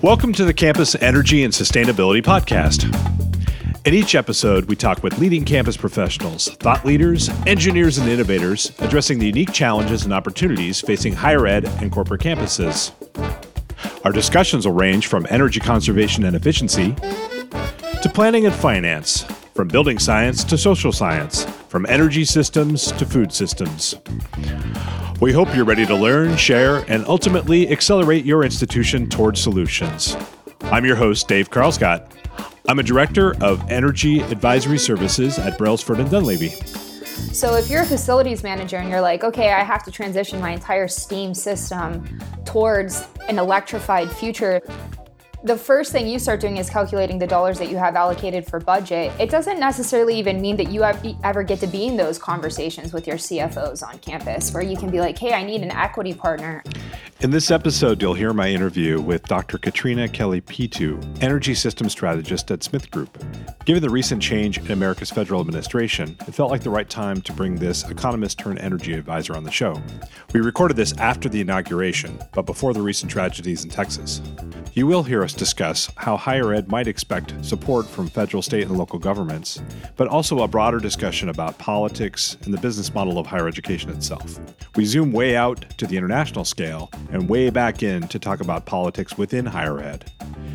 Welcome to the Campus Energy and Sustainability Podcast. In each episode, we talk with leading campus professionals, thought leaders, engineers, and innovators addressing the unique challenges and opportunities facing higher ed and corporate campuses. Our discussions will range from energy conservation and efficiency to planning and finance, from building science to social science, from energy systems to food systems. We hope you're ready to learn, share, and ultimately accelerate your institution towards solutions. I'm your host, Dave Karlsgodt. I'm a director of energy advisory services at Brailsford and Dunlavy. So, if you're a facilities manager and you're like, okay, I have to transition my entire steam system towards an electrified future, the first thing you start doing is calculating the dollars that you have allocated for budget. It doesn't necessarily even mean that you ever get to be in those conversations with your CFOs on campus where you can be like, hey, I need an equity partner. In this episode, you'll hear my interview with Dr. Katrina Kelly Pitou, Energy Systems Strategist at Smith Group. Given the recent change in America's federal administration, it felt like the right time to bring this economist turned energy advisor on the show. We recorded this after the inauguration, but before the recent tragedies in Texas. You will hear us discuss how higher ed might expect support from federal, state, and local governments, but also a broader discussion about politics and the business model of higher education itself. We zoom way out to the international scale and way back in to talk about politics within higher ed.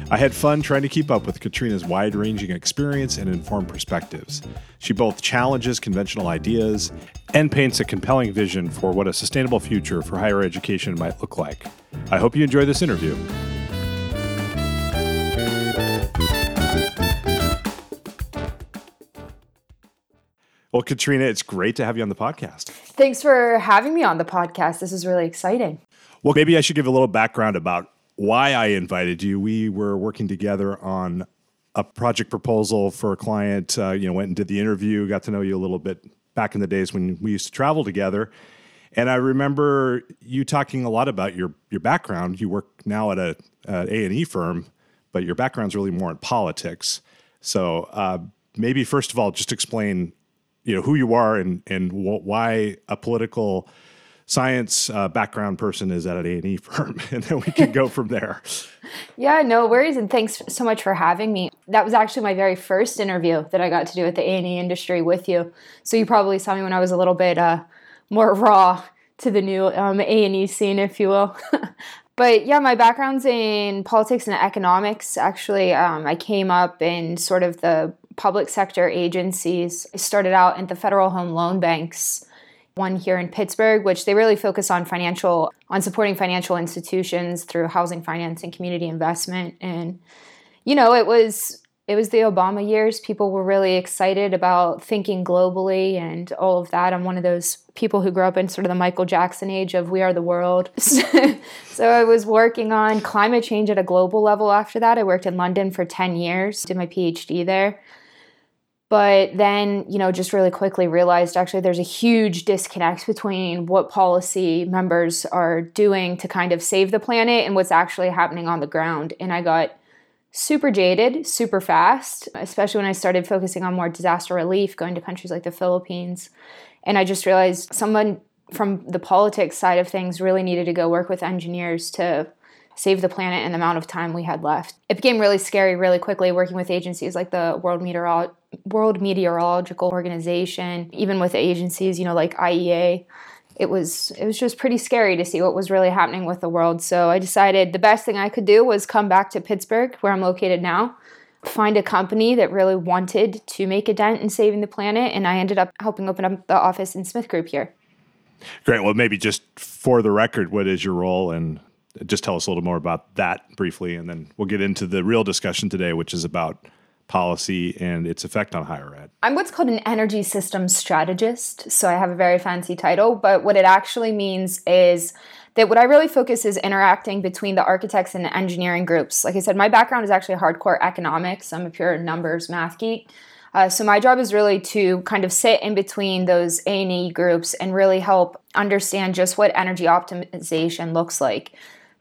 I had fun trying to keep up with Katrina's wide ranging experience and informed perspectives. She both challenges conventional ideas and paints a compelling vision for what a sustainable future for higher education might look like. I hope you enjoy this interview. Well, Katrina, it's great to have you on the podcast. Thanks for having me on the podcast. This is really exciting. Well, maybe I should give a little background about why I invited you. We were working together on a project proposal for a client. Uh, you know, went and did the interview, got to know you a little bit back in the days when we used to travel together. And I remember you talking a lot about your your background. You work now at a A and E firm, but your background's really more in politics. So uh, maybe first of all, just explain, you know, who you are and and wh- why a political science uh, background person is at an A&E firm and then we can go from there. Yeah, no worries and thanks so much for having me. That was actually my very first interview that I got to do with the A&E industry with you. So you probably saw me when I was a little bit uh, more raw to the new um, A&E scene if you will. but yeah, my background's in politics and economics. Actually, um, I came up in sort of the public sector agencies. I started out in the Federal Home Loan Banks one here in Pittsburgh, which they really focus on financial, on supporting financial institutions through housing finance and community investment. And, you know, it was it was the Obama years. People were really excited about thinking globally and all of that. I'm one of those people who grew up in sort of the Michael Jackson age of we are the world. so I was working on climate change at a global level after that. I worked in London for 10 years, did my PhD there but then you know just really quickly realized actually there's a huge disconnect between what policy members are doing to kind of save the planet and what's actually happening on the ground and i got super jaded super fast especially when i started focusing on more disaster relief going to countries like the philippines and i just realized someone from the politics side of things really needed to go work with engineers to save the planet and the amount of time we had left. It became really scary really quickly working with agencies like the World, Meteorolo- World Meteorological Organization, even with agencies, you know, like IEA. It was it was just pretty scary to see what was really happening with the world. So I decided the best thing I could do was come back to Pittsburgh, where I'm located now, find a company that really wanted to make a dent in saving the planet, and I ended up helping open up the office in Smith Group here. Great. Well, maybe just for the record, what is your role and just tell us a little more about that briefly, and then we'll get into the real discussion today, which is about policy and its effect on higher ed. I'm what's called an energy systems strategist, so I have a very fancy title, but what it actually means is that what I really focus is interacting between the architects and the engineering groups. Like I said, my background is actually hardcore economics. I'm a pure numbers math geek. Uh, so my job is really to kind of sit in between those A&E groups and really help understand just what energy optimization looks like.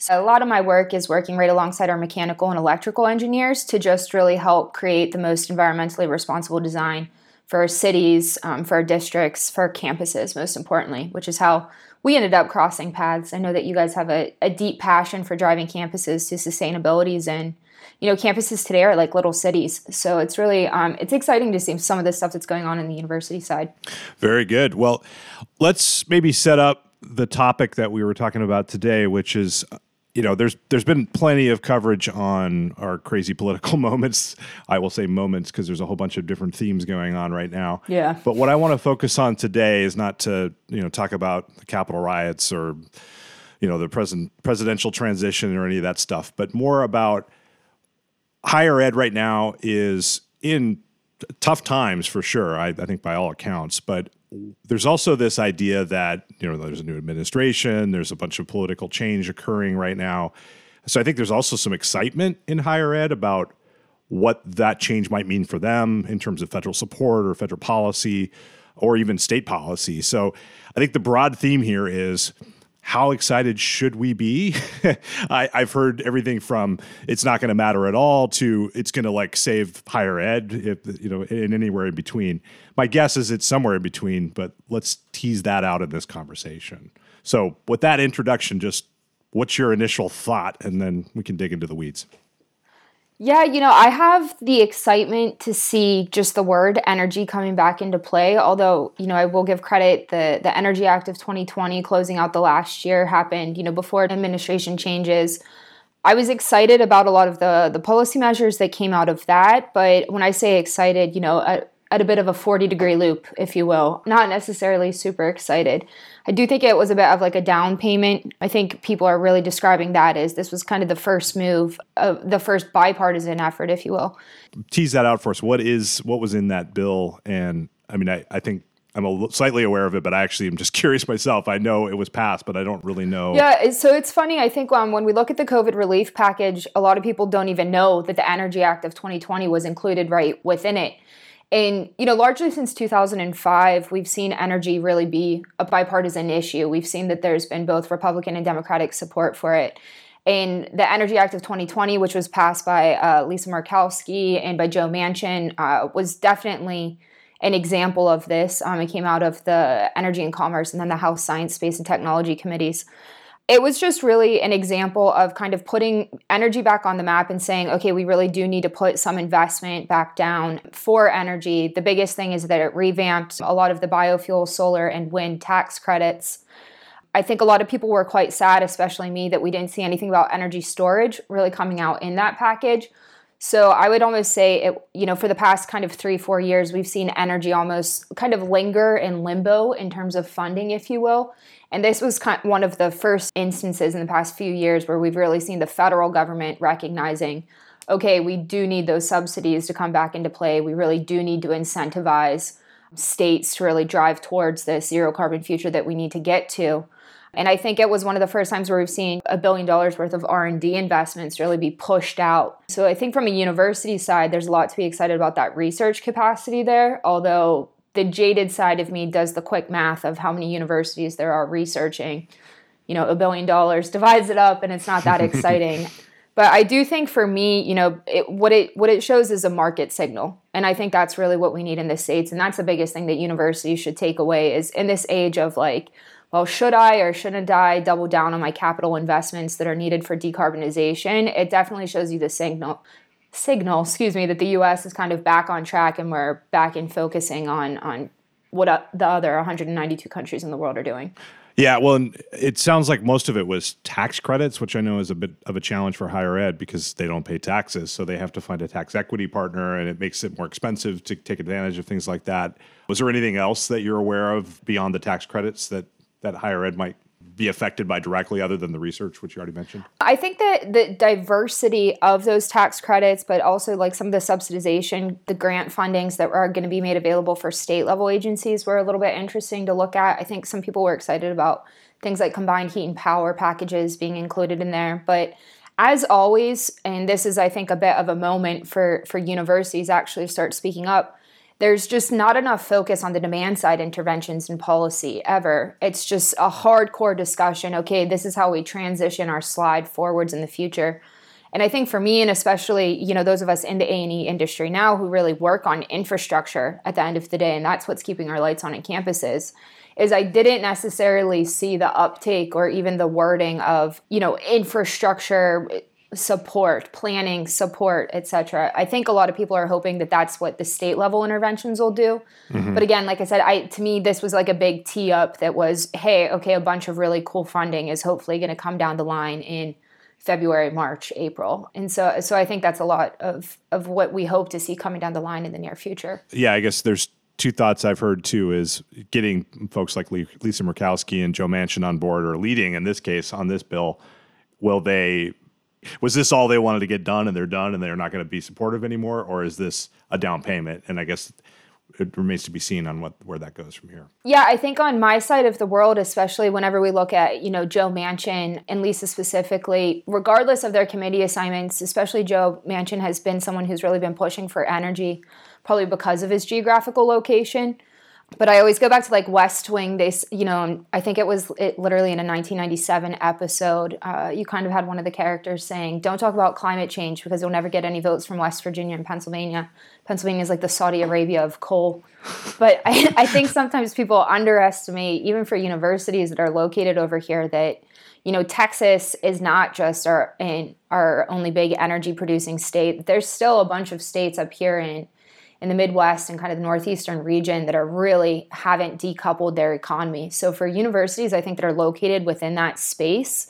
So a lot of my work is working right alongside our mechanical and electrical engineers to just really help create the most environmentally responsible design for cities, um, for districts, for campuses, most importantly, which is how we ended up crossing paths. I know that you guys have a, a deep passion for driving campuses to sustainabilities and you know campuses today are like little cities. So it's really um, it's exciting to see some of the stuff that's going on in the university side. Very good. Well let's maybe set up the topic that we were talking about today which is you know, there's there's been plenty of coverage on our crazy political moments. I will say moments because there's a whole bunch of different themes going on right now. Yeah. But what I want to focus on today is not to you know talk about the Capitol riots or you know the present presidential transition or any of that stuff, but more about higher ed right now is in tough times for sure. I, I think by all accounts, but there's also this idea that you know there's a new administration, there's a bunch of political change occurring right now. So I think there's also some excitement in higher ed about what that change might mean for them in terms of federal support or federal policy or even state policy. So I think the broad theme here is how excited should we be? I, have heard everything from it's not going to matter at all to it's going to like save higher ed, if, you know, and anywhere in between. My guess is it's somewhere in between, but let's tease that out in this conversation. So, with that introduction, just what's your initial thought, and then we can dig into the weeds. Yeah, you know, I have the excitement to see just the word energy coming back into play. Although, you know, I will give credit the the Energy Act of 2020 closing out the last year happened, you know, before administration changes. I was excited about a lot of the the policy measures that came out of that, but when I say excited, you know, at a bit of a 40 degree loop, if you will. Not necessarily super excited. I do think it was a bit of like a down payment. I think people are really describing that as this was kind of the first move, of the first bipartisan effort, if you will. Tease that out for us. What is what was in that bill? And I mean, I, I think I'm a, slightly aware of it, but I actually am just curious myself. I know it was passed, but I don't really know. Yeah, so it's funny. I think um, when we look at the COVID relief package, a lot of people don't even know that the Energy Act of 2020 was included right within it. And, you know, largely since 2005, we've seen energy really be a bipartisan issue. We've seen that there's been both Republican and Democratic support for it. And the Energy Act of 2020, which was passed by uh, Lisa Murkowski and by Joe Manchin, uh, was definitely an example of this. Um, it came out of the Energy and Commerce and then the House Science, Space, and Technology Committees it was just really an example of kind of putting energy back on the map and saying, okay, we really do need to put some investment back down for energy. The biggest thing is that it revamped a lot of the biofuel, solar, and wind tax credits. I think a lot of people were quite sad, especially me, that we didn't see anything about energy storage really coming out in that package. So I would almost say, it, you know, for the past kind of three, four years, we've seen energy almost kind of linger in limbo in terms of funding, if you will. And this was kind of one of the first instances in the past few years where we've really seen the federal government recognizing okay, we do need those subsidies to come back into play. We really do need to incentivize states to really drive towards the zero carbon future that we need to get to. And I think it was one of the first times where we've seen a billion dollars worth of R&D investments really be pushed out. So I think from a university side there's a lot to be excited about that research capacity there, although the jaded side of me does the quick math of how many universities there are researching. You know, a billion dollars divides it up, and it's not that exciting. But I do think for me, you know, it, what it what it shows is a market signal, and I think that's really what we need in the states, and that's the biggest thing that universities should take away is in this age of like, well, should I or shouldn't I double down on my capital investments that are needed for decarbonization? It definitely shows you the signal signal, excuse me, that the U.S. is kind of back on track and we're back in focusing on on what uh, the other 192 countries in the world are doing. Yeah, well, it sounds like most of it was tax credits, which I know is a bit of a challenge for higher ed because they don't pay taxes, so they have to find a tax equity partner, and it makes it more expensive to take advantage of things like that. Was there anything else that you're aware of beyond the tax credits that that higher ed might be affected by directly other than the research which you already mentioned? I think that the diversity of those tax credits but also like some of the subsidization the grant fundings that are going to be made available for state level agencies were a little bit interesting to look at. I think some people were excited about things like combined heat and power packages being included in there. But as always and this is i think a bit of a moment for for universities actually start speaking up there's just not enough focus on the demand side interventions in policy ever. It's just a hardcore discussion. Okay, this is how we transition our slide forwards in the future. And I think for me, and especially you know those of us in the A and E industry now who really work on infrastructure at the end of the day, and that's what's keeping our lights on in campuses, is I didn't necessarily see the uptake or even the wording of, you know, infrastructure support, planning support, etc. I think a lot of people are hoping that that's what the state level interventions will do. Mm-hmm. But again, like I said, I to me this was like a big tee up that was, hey, okay, a bunch of really cool funding is hopefully going to come down the line in February, March, April. And so so I think that's a lot of of what we hope to see coming down the line in the near future. Yeah, I guess there's two thoughts I've heard too is getting folks like Lisa Murkowski and Joe Manchin on board or leading in this case on this bill. Will they was this all they wanted to get done and they're done and they're not going to be supportive anymore? Or is this a down payment? And i guess it remains to be seen on what where that goes from here. Yeah i think on my side of the world especially whenever we look at you know joe manchin and lisa specifically regardless of their committee assignments especially joe manchin has been someone who's really been pushing for energy probably because of his geographical location but I always go back to like West Wing. They, you know, I think it was it literally in a 1997 episode. Uh, you kind of had one of the characters saying, "Don't talk about climate change because you'll never get any votes from West Virginia and Pennsylvania. Pennsylvania is like the Saudi Arabia of coal." But I, I think sometimes people underestimate, even for universities that are located over here, that you know Texas is not just our in our only big energy producing state. There's still a bunch of states up here in in the Midwest and kind of the Northeastern region that are really haven't decoupled their economy. So for universities, I think that are located within that space,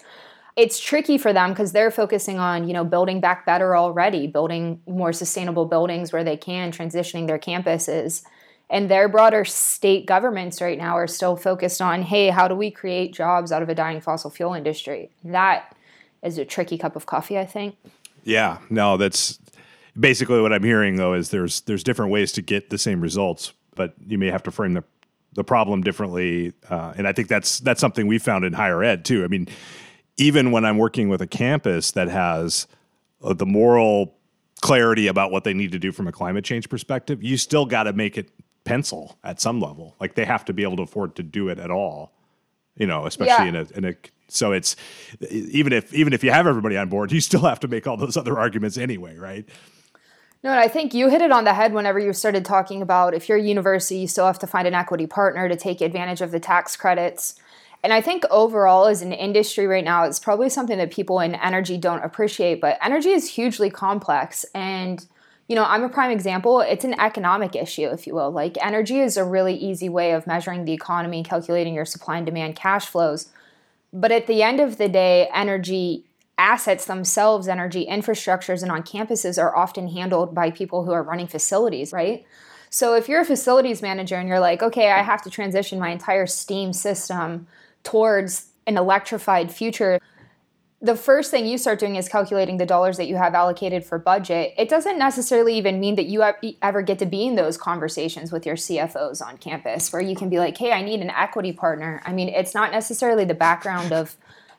it's tricky for them because they're focusing on you know building back better already building more sustainable buildings where they can transitioning their campuses. And their broader state governments right now are still focused on hey how do we create jobs out of a dying fossil fuel industry? That is a tricky cup of coffee i think. Yeah. No that's basically what I'm hearing though is there's there's different ways to get the same results, but you may have to frame the the problem differently. Uh, and I think that's that's something we found in higher ed too. I mean, even when I'm working with a campus that has uh, the moral clarity about what they need to do from a climate change perspective, you still got to make it pencil at some level. Like they have to be able to afford to do it at all. You know, especially yeah. in a in a so it's even if even if you have everybody on board, you still have to make all those other arguments anyway, right? No, and I think you hit it on the head whenever you started talking about if you're a university, you still have to find an equity partner to take advantage of the tax credits. And I think overall, as an industry right now, it's probably something that people in energy don't appreciate, but energy is hugely complex. And, you know, I'm a prime example. It's an economic issue, if you will. Like, energy is a really easy way of measuring the economy, calculating your supply and demand cash flows. But at the end of the day, energy assets themselves, energy infrastructures, and on campuses are often handled by people who are running facilities, right? So if you're a facilities manager and you're like, okay, I have to transition my entire steam system towards an electrified future, the first thing you start doing is calculating the dollars that you have allocated for budget. It doesn't necessarily even mean that you ever get to be in those conversations with your CFOs on campus where you can be like, hey, I need an equity partner. I mean, it's not necessarily the background of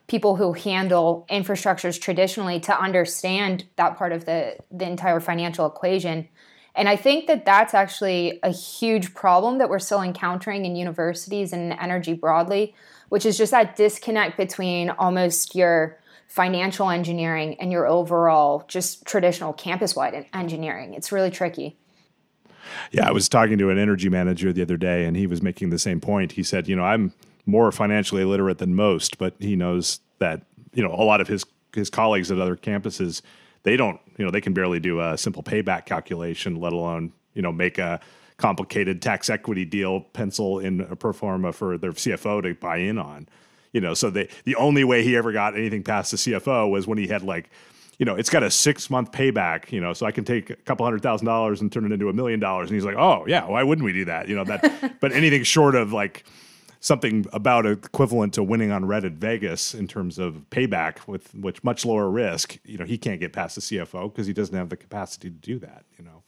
people who handle infrastructures traditionally to understand that part of the, the entire financial equation. And I think that that's actually a huge problem that we're still encountering in universities and energy broadly, which is just that disconnect between almost your financial engineering and your overall just traditional campus wide engineering. It's really tricky. Yeah, I was talking to an energy manager the other day, and he was making the same point. He said, You know, I'm more financially illiterate than most, but he knows that you know a lot of his his colleagues at other campuses they don't you know they can barely do a simple payback calculation, let alone you know make a complicated tax equity deal pencil in a pro forma for their CFO to buy in on. You know, so they the only way he ever got anything past the CFO was when he had like you know, it's got a six month payback, you know, so I can take a couple hundred thousand dollars and turn it into a million dollars. And he's like, oh, yeah, why wouldn't we do that? You know, that, but anything short of like, something about equivalent to winning on red at Vegas in terms of payback with which much lower risk. You know, he can't get past the CFO because he doesn't have the capacity to do that. You know.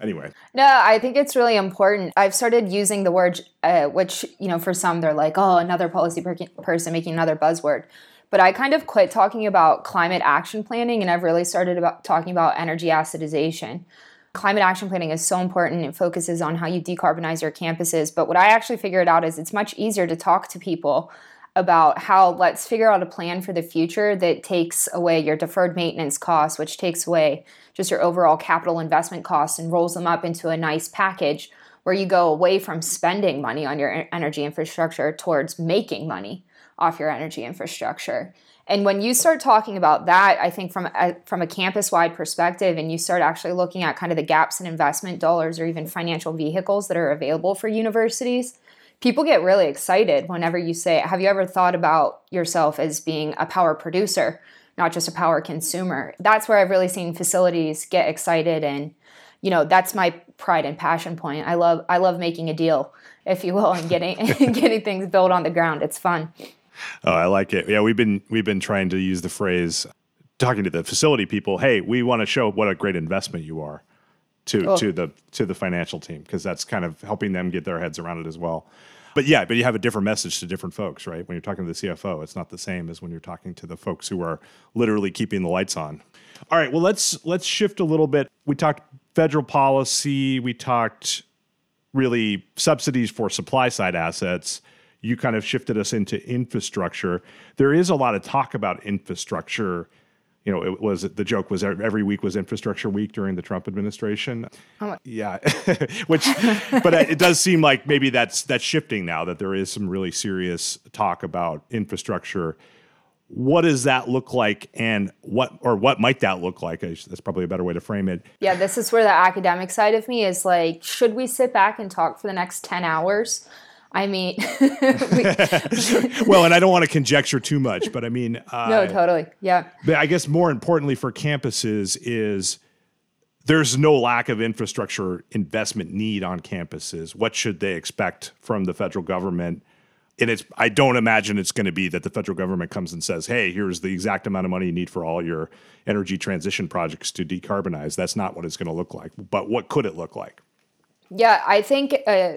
Anyway. No, I think it's really important. I've started using the word, uh, which you know, for some they're like, oh, another policy per- person making another buzzword. But I kind of quit talking about climate action planning, and I've really started about talking about energy assetization climate action planning is so important. It focuses on how you decarbonize your campuses. But what I actually figured out is it's much easier to talk to people about how let's figure out a plan for the future that takes away your deferred maintenance costs, which takes away just your overall capital investment costs and rolls them up into a nice package where you go away from spending money on your energy infrastructure towards making money off your energy infrastructure. And when you start talking about that, I think from a, from a campus wide perspective, and you start actually looking at kind of the gaps in investment dollars or even financial vehicles that are available for universities, people get really excited whenever you say, Have you ever thought about yourself as being a power producer, not just a power consumer? That's where I've really seen facilities get excited and you know that's my pride and passion point. I love i love making a deal if you will and getting getting things built on the ground. It's fun Oh, I like it. Yeah, we've been we've been trying to use the phrase talking to the facility people, hey, we want to show what a great investment you are to oh. to the to the financial team because that's kind of helping them get their heads around it as well. But yeah, but you have a different message to different folks, right? When you're talking to the CFO, it's not the same as when you're talking to the folks who are literally keeping the lights on. All right, well let's let's shift a little bit. We talked federal policy, we talked really subsidies for supply side assets you kind of shifted us into infrastructure. There is a lot of talk about infrastructure. You know, it was the joke was every week was infrastructure week during the Trump administration. Oh yeah, which, but it does seem like maybe that's that's shifting now. That there is some really serious talk about infrastructure. What does that look like, and what or what might that look like? That's probably a better way to frame it. Yeah, this is where the academic side of me is like, should we sit back and talk for the next ten hours? I mean, well, and I don't want to conjecture too much, but I mean, uh, no, totally, yeah. But I guess more importantly for campuses is there's no lack of infrastructure investment need on campuses. What should they expect from the federal government? And it's I don't imagine it's going to be that the federal government comes and says, "Hey, here's the exact amount of money you need for all your energy transition projects to decarbonize." That's not what it's going to look like. But what could it look like? Yeah, I think uh,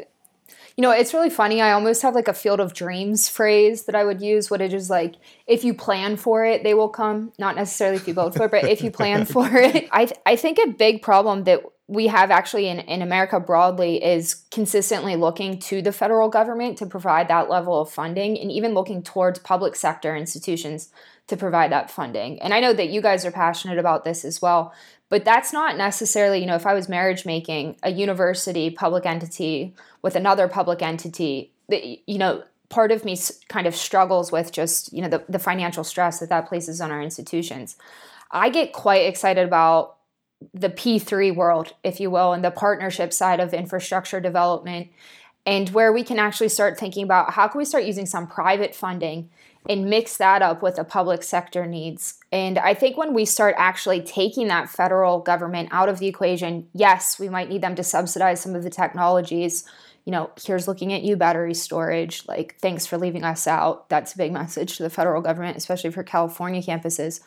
you know, it's really funny. I almost have like a field of dreams phrase that I would use, what it is like, if you plan for it, they will come. Not necessarily if you vote for it, but if you plan for it. I, th- I think a big problem that we have actually in, in America broadly is consistently looking to the federal government to provide that level of funding and even looking towards public sector institutions to provide that funding. And I know that you guys are passionate about this as well, but that's not necessarily, you know, if I was marriage making a university public entity with another public entity, that you know, part of me kind of struggles with just, you know, the, the financial stress that that places on our institutions. I get quite excited about the P3 world, if you will, and the partnership side of infrastructure development and where we can actually start thinking about how can we start using some private funding and mix that up with the public sector needs. And I think when we start actually taking that federal government out of the equation, yes, we might need them to subsidize some of the technologies. You know, here's looking at you, battery storage. Like, thanks for leaving us out. That's a big message to the federal government, especially for California campuses.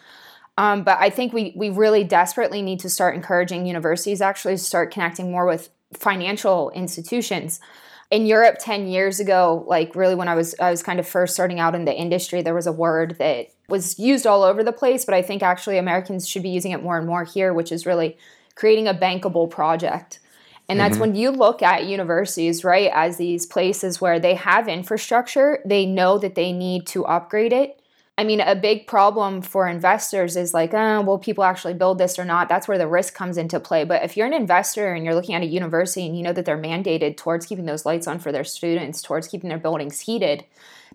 Um, but I think we we really desperately need to start encouraging universities actually to start connecting more with financial institutions in Europe 10 years ago, like really when I was I was kind of first starting out in the industry, there was a word that was used all over the place, but I think actually Americans should be using it more and more here, which is really creating a bankable project. And that's mm-hmm. when you look at universities, right, as these places where they have infrastructure, they know that they need to upgrade it I mean, a big problem for investors is like, oh, will people actually build this or not? That's where the risk comes into play. But if you're an investor and you're looking at a university and you know that they're mandated towards keeping those lights on for their students, towards keeping their buildings heated,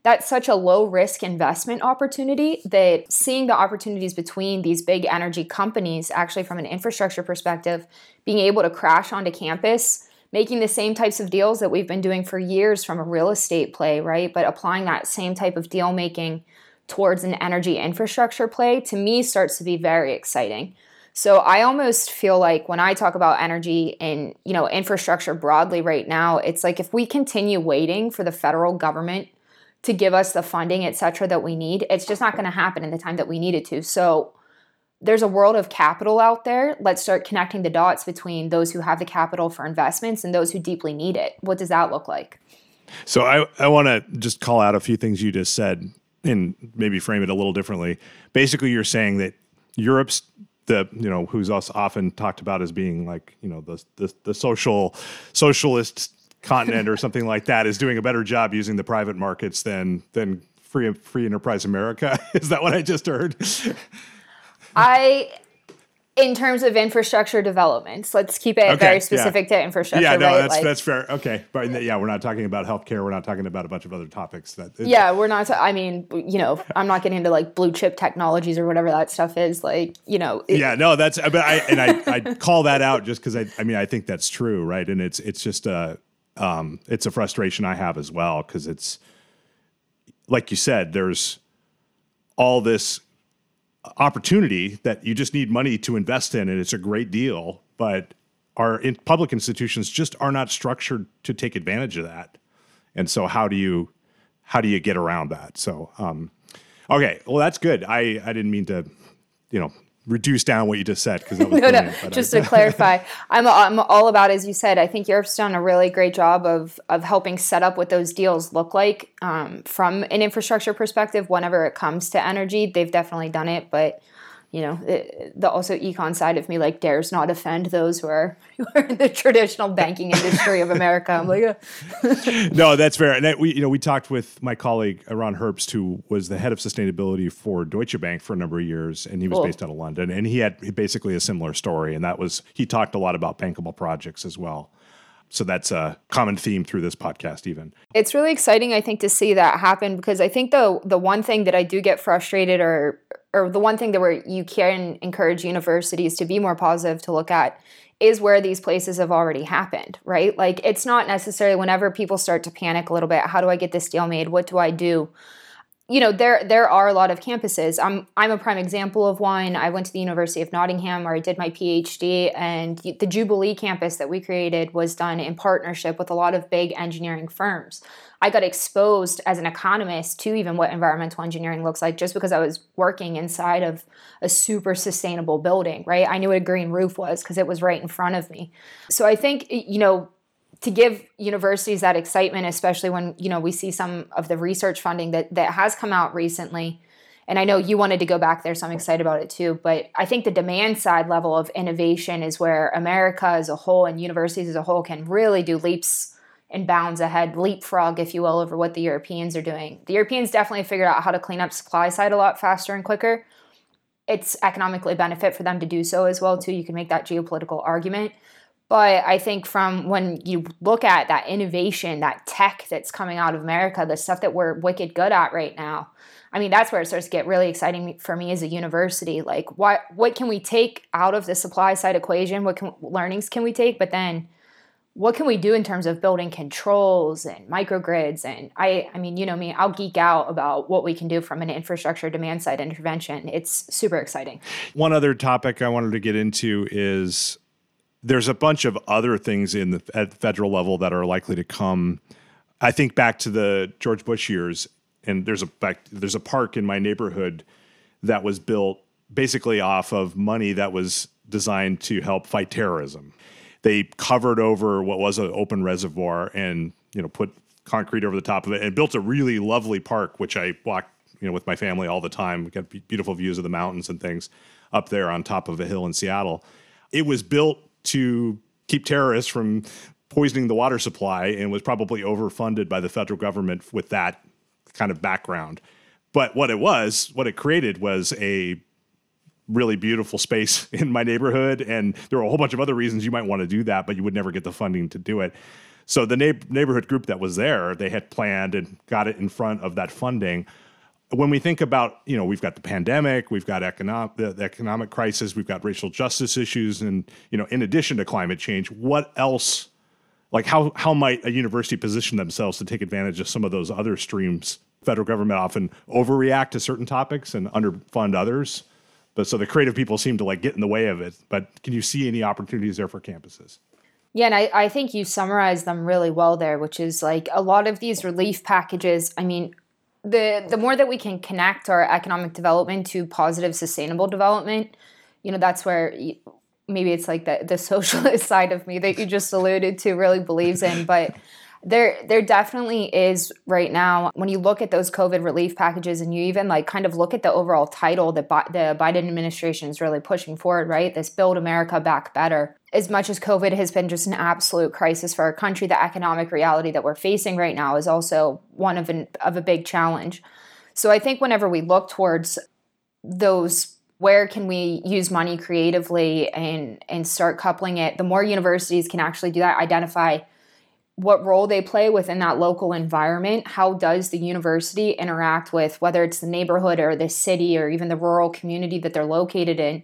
that's such a low risk investment opportunity that seeing the opportunities between these big energy companies, actually from an infrastructure perspective, being able to crash onto campus making the same types of deals that we've been doing for years from a real estate play, right? But applying that same type of deal making towards an energy infrastructure play to me starts to be very exciting. So I almost feel like when I talk about energy and, you know, infrastructure broadly right now, it's like if we continue waiting for the federal government to give us the funding, et cetera, that we need, it's just not going to happen in the time that we need it to. So there's a world of capital out there. Let's start connecting the dots between those who have the capital for investments and those who deeply need it. What does that look like? So I, I want to just call out a few things you just said and maybe frame it a little differently. Basically, you're saying that Europe's the you know who's us often talked about as being like you know the the, the social socialist continent or something like that is doing a better job using the private markets than than free free enterprise America. is that what I just heard? I in terms of infrastructure developments. Let's keep it okay, very specific yeah. to infrastructure. Yeah, no, right? that's like, that's fair. Okay, but yeah, we're not talking about healthcare. We're not talking about a bunch of other topics. That yeah, we're not. I mean, you know, I'm not getting into like blue chip technologies or whatever that stuff is. Like, you know. It, yeah, no, that's. But I and I I call that out just because I I mean I think that's true, right? And it's it's just a um it's a frustration I have as well because it's like you said, there's all this opportunity that you just need money to invest in, and it's a great deal. But our in public institutions just are not structured to take advantage of that. And so, how do you how do you get around that? So, um, okay, well, that's good. I I didn't mean to, you know, reduce down what you just said because that was no, no. Just I, to clarify, I'm I'm all about as you said. I think Europe's done a really great job of of helping set up what those deals look like um, from an infrastructure perspective. Whenever it comes to energy, they've definitely done it, but you know, it, the also econ side of me like dares not offend those who are, who are in the traditional banking industry of America. I'm like, no, that's fair. And that we, you know, we talked with my colleague Ron Herbst, who was the head of sustainability for Deutsche Bank for a number of years, and he was cool. based out of London, and he had basically a similar story. And that was he talked a lot about bankable projects as well. So that's a common theme through this podcast even. It's really exciting I think to see that happen because I think the the one thing that I do get frustrated or or the one thing that where you can encourage universities to be more positive to look at is where these places have already happened, right? Like it's not necessarily whenever people start to panic a little bit, how do I get this deal made? What do I do? You know there there are a lot of campuses. I'm I'm a prime example of one. I went to the University of Nottingham where I did my PhD, and the Jubilee campus that we created was done in partnership with a lot of big engineering firms. I got exposed as an economist to even what environmental engineering looks like just because I was working inside of a super sustainable building, right? I knew what a green roof was because it was right in front of me. So I think you know to give universities that excitement, especially when you know we see some of the research funding that that has come out recently. And I know you wanted to go back there, so I'm excited about it too. But I think the demand side level of innovation is where America as a whole and universities as a whole can really do leaps and bounds ahead, leapfrog, if you will, over what the Europeans are doing. The Europeans definitely figured out how to clean up supply side a lot faster and quicker. It's economically benefit for them to do so as well too. You can make that geopolitical argument. But I think from when you look at that innovation, that tech that's coming out of America, the stuff that we're wicked good at right now, I mean, that's where it starts to get really exciting for me as a university. Like, what what can we take out of the supply side equation? What can, learnings can we take? But then, what can we do in terms of building controls and microgrids? And I, I mean, you know me, I'll geek out about what we can do from an infrastructure demand side intervention. It's super exciting. One other topic I wanted to get into is there's a bunch of other things in the at federal level that are likely to come. I think back to the George Bush years, and there's a back, there's a park in my neighborhood that was built basically off of money that was designed to help fight terrorism. They covered over what was an open reservoir and you know put concrete over the top of it and built a really lovely park, which I walk you know with my family all the time. We got beautiful views of the mountains and things up there on top of a hill in Seattle. It was built to keep terrorists from poisoning the water supply and was probably overfunded by the federal government with that kind of background. But what it was, what it created was a really beautiful space in my neighborhood. And there were a whole bunch of other reasons you might want to do that, but you would never get the funding to do it. So the neighborhood group that was there, they had planned and got it in front of that funding when we think about, you know, we've got the pandemic, we've got economic the, the, economic crisis, we've got racial justice issues, and you know, in addition to climate change, what else? Like how how might a university position themselves to take advantage of some of those other streams? Federal government often overreact to certain topics and underfund others, but so the creative people seem to like get in the way of it. But can you see any opportunities there for campuses? Yeah, and I, I think you summarized them really well there, which is like a lot of these relief packages. I mean, the the more that we can connect our economic development to positive sustainable development you know that's where maybe it's like the the socialist side of me that you just alluded to really believes in but there there definitely is right now when you look at those covid relief packages and you even like kind of look at the overall title that Bi- the biden administration is really pushing forward right? This build america back better. As much as covid has been just an absolute crisis for our country the economic reality that we're facing right now is also one of an of a big challenge. So i think whenever we look towards those where can we use money creatively and and start coupling it the more universities can actually do that identify what role they play within that local environment how does the university interact with whether it's the neighborhood or the city or even the rural community that they're located in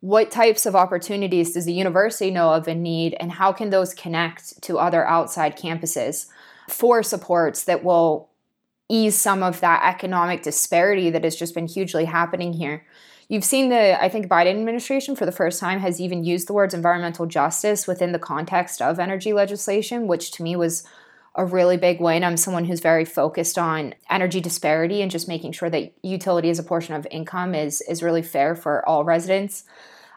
what types of opportunities does the university know of and need and how can those connect to other outside campuses for supports that will ease some of that economic disparity that has just been hugely happening here You've seen the, I think, Biden administration for the first time has even used the words environmental justice within the context of energy legislation, which to me was a really big win. I'm someone who's very focused on energy disparity and just making sure that utility as a portion of income is, is really fair for all residents.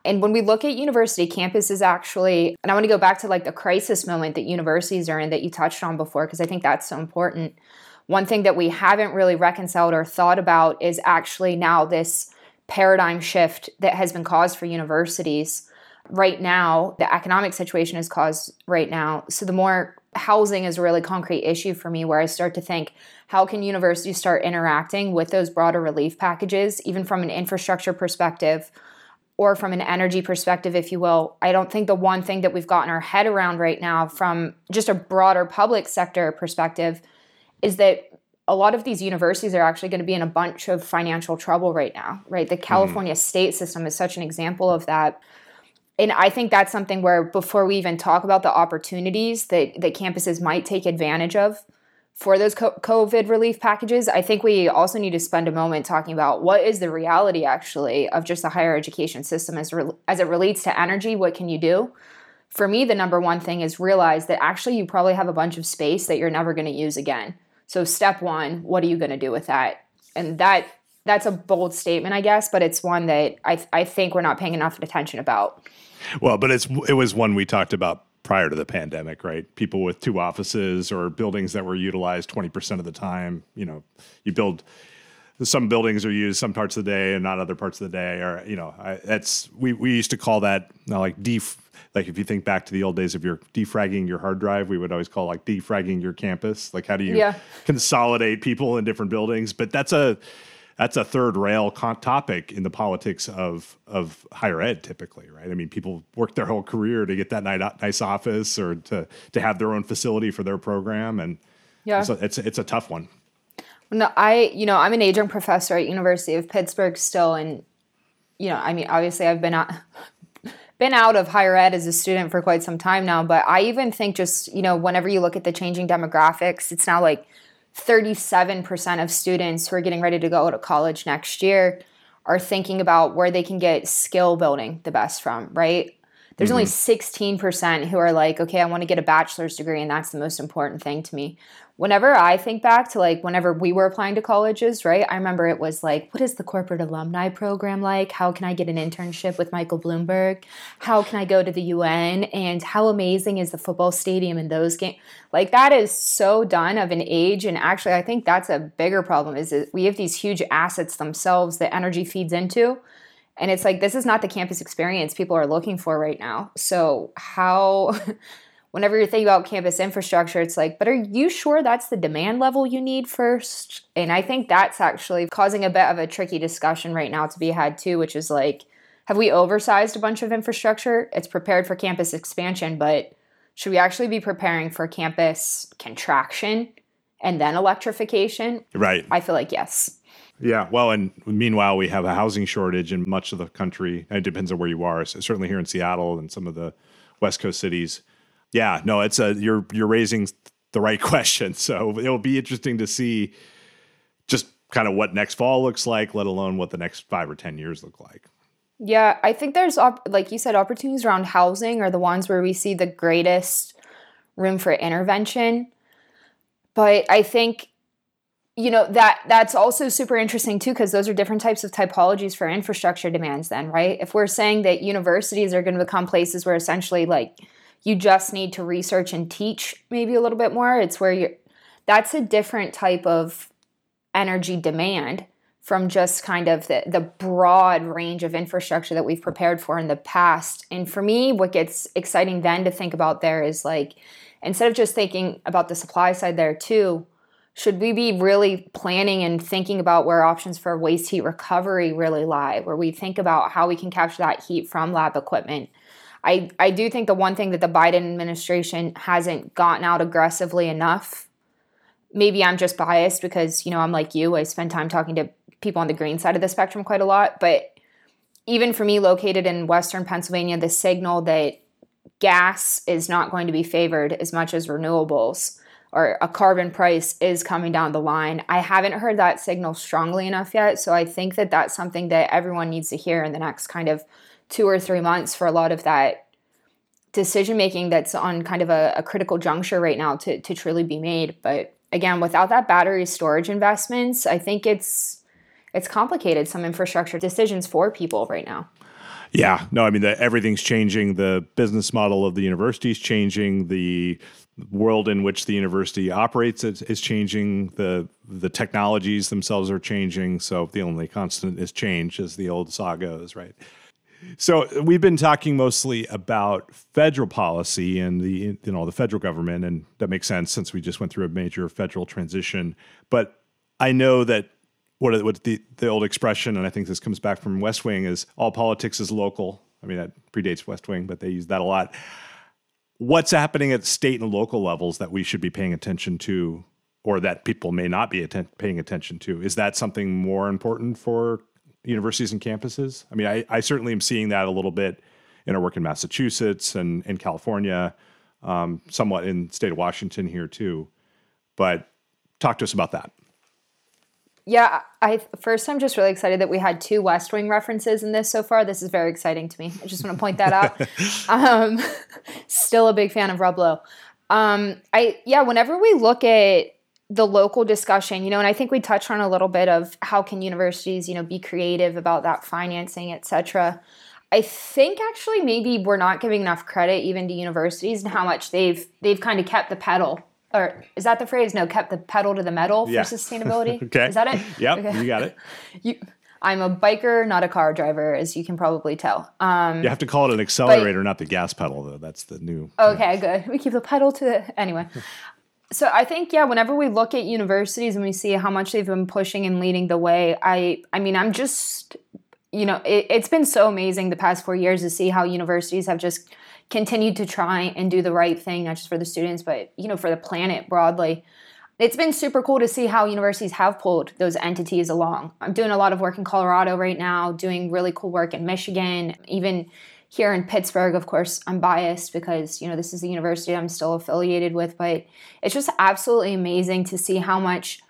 And when we look at university campuses, actually, and I want to go back to like the crisis moment that universities are in that you touched on before, because I think that's so important. One thing that we haven't really reconciled or thought about is actually now this paradigm shift that has been caused for universities right now. The economic situation is caused right now. So the more housing is a really concrete issue for me where i start to think how can universities start interacting with those broader relief packages even from an infrastructure perspective or from an energy perspective if you will? I don't think the one thing that we've gotten our head around right now from just a broader public sector perspective is that a lot of these universities are actually going to be in a bunch of financial trouble right now, right? The mm-hmm. California mm. state system is such an example of that. And I think that's something where before we even talk about the opportunities that, that campuses might take advantage of for those COVID relief packages, I think we also need to spend a moment talking about what is the reality actually of just the higher education system as, re- as it relates to energy. What can you do? For me, the number one thing is realize that actually you probably have a bunch of space that you're never going to use again so step one, what are you going to do with that? And that that's a bold statement, I guess, but it's one that I I think we're not paying enough attention about. Well, but it's it was one we talked about prior to the pandemic, right? People with two offices or buildings that were utilized 20% of the time, you know, you build some buildings are used some parts of the day and not other parts of the day or you know I, that's we, we used to call that you know, like def like if you think back to the old days of your defragging your hard drive we would always call like defragging your campus. Like how do you yeah. consolidate people in different buildings? But that's a that's a third rail con- topic in the politics of of higher ed typically right? I mean people work their whole career to get that nice office or to to have their own facility for their program and yeah. it's a, it's, it's a tough one. No, I, you know, I'm an adjunct professor at University of Pittsburgh still, and you know, I mean, obviously, I've been out, been out of higher ed as a student for quite some time now. But I even think just, you know, whenever you look at the changing demographics, it's now like 37% of students who are getting ready to go to college next year are thinking about where they can get skill building the best from, right? There's mm-hmm. only 16% who are like, okay, I want to get a bachelor's degree, and that's the most important thing to me whenever I think back to like whenever we were applying to colleges, right? I remember it was like, what is the corporate alumni program like? How can I get an internship with Michael Bloomberg? How can I go to the UN? And how amazing is the football stadium in those games? Like that is so done of an age. And actually, I think that's a bigger problem is that we have these huge assets themselves that energy feeds into. And it's like, this is not the campus experience people are looking for right now. So, how whenever you're thinking about campus infrastructure, it's like, but are you sure that's the demand level you need first? And I think that's actually causing a bit of a tricky discussion right now to be had too, which is like, have we oversized a bunch of infrastructure? It's prepared for campus expansion, but should we actually be preparing for campus contraction and then electrification? Right. I feel like yes. Yeah, well, and meanwhile, we have a housing shortage in much of the country. It depends on where you are. So certainly here in Seattle and some of the West Coast cities, yeah, no, it's a you're you're raising the right question. So it'll be interesting to see just kind of what next fall looks like, let alone what the next five or ten years look like. Yeah, I think there's like you said, opportunities around housing are the ones where we see the greatest room for intervention. But I think you know that that's also super interesting too because those are different types of typologies for infrastructure demands then right if we're saying that universities are going to become places where essentially like you just need to research and teach maybe a little bit more. It's where you're that's a different type of energy demand from just kind of the, the broad range of infrastructure that we've prepared for in the past. And for me, what gets exciting then to think about there is like, instead of just thinking about the supply side there too, should we be really planning and thinking about where options for waste heat recovery really lie, where we think about how we can capture that heat from lab equipment? I, I do think the one thing that the Biden administration hasn't gotten out aggressively enough, maybe I'm just biased because, you know, I'm like you, I spend time talking to people on the green side of the spectrum quite a lot, but even for me located in western Pennsylvania, the signal that gas is not going to be favored as much as renewables or a carbon price is coming down the line. I haven't heard that signal strongly enough yet, so I think that that's something that everyone needs to hear in the next kind of two or three months for a lot of that decision making that's on kind of a, a, critical juncture right now to, to truly be made. But again, without that battery storage investments, I think it's it's complicated some infrastructure decisions for people right now. Yeah, no, I mean the, everything's changing. The business model of the university is changing. The world in which the university operates is, is, changing. The the technologies themselves are changing. So the only constant is change, as the old saw goes, right? So we've been talking mostly about federal policy and the you know the federal government, and that makes sense since we just went through a major federal transition. But I know that what what the the old expression, and I think this comes back from West Wing, is all politics is local. I mean that predates West Wing, but they use that a lot. What's happening at state and local levels that we should be paying attention to, or that people may not be atten- paying attention to? Is that something more important for universities and campuses? I mean, I, I certainly am seeing that a little bit in our work in Massachusetts and in California, um, somewhat in the state of Washington here too. But talk to us about that. Yeah, I first I'm just really excited that we had two West Wing references in this so far. This is very exciting to me. I just want to point that out. um, still a big fan of Rob Lowe. Um, I yeah, whenever we look at the local discussion, you know, and I think we touched on a little bit of how can universities, you know, be creative about that financing, etc. I think actually maybe we're not giving enough credit even to universities and how much they've they've kind of kept the pedal or is that the phrase? No, kept the pedal to the metal yeah. for sustainability. okay, is that it? Yep, okay. you got it. you, I'm a biker, not a car driver, as you can probably tell. Um, you have to call it an accelerator, but, not the gas pedal, though. That's the new. Okay, good. We keep the pedal to the anyway so I think yeah, whenever we look at universities and we see how much they've been pushing and leading the way, I I mean I'm just you know it, it's been so amazing the past four years to see how universities have just continued to try and do the right thing, not just for the students, but you know for the planet broadly. It's been super cool to see how universities have pulled those entities along. I'm doing a lot of work in Colorado right now, doing really cool work in Michigan, even here in Pittsburgh, of course, I'm biased because, you know, this is the university I'm still affiliated with, but it's just absolutely amazing to see how much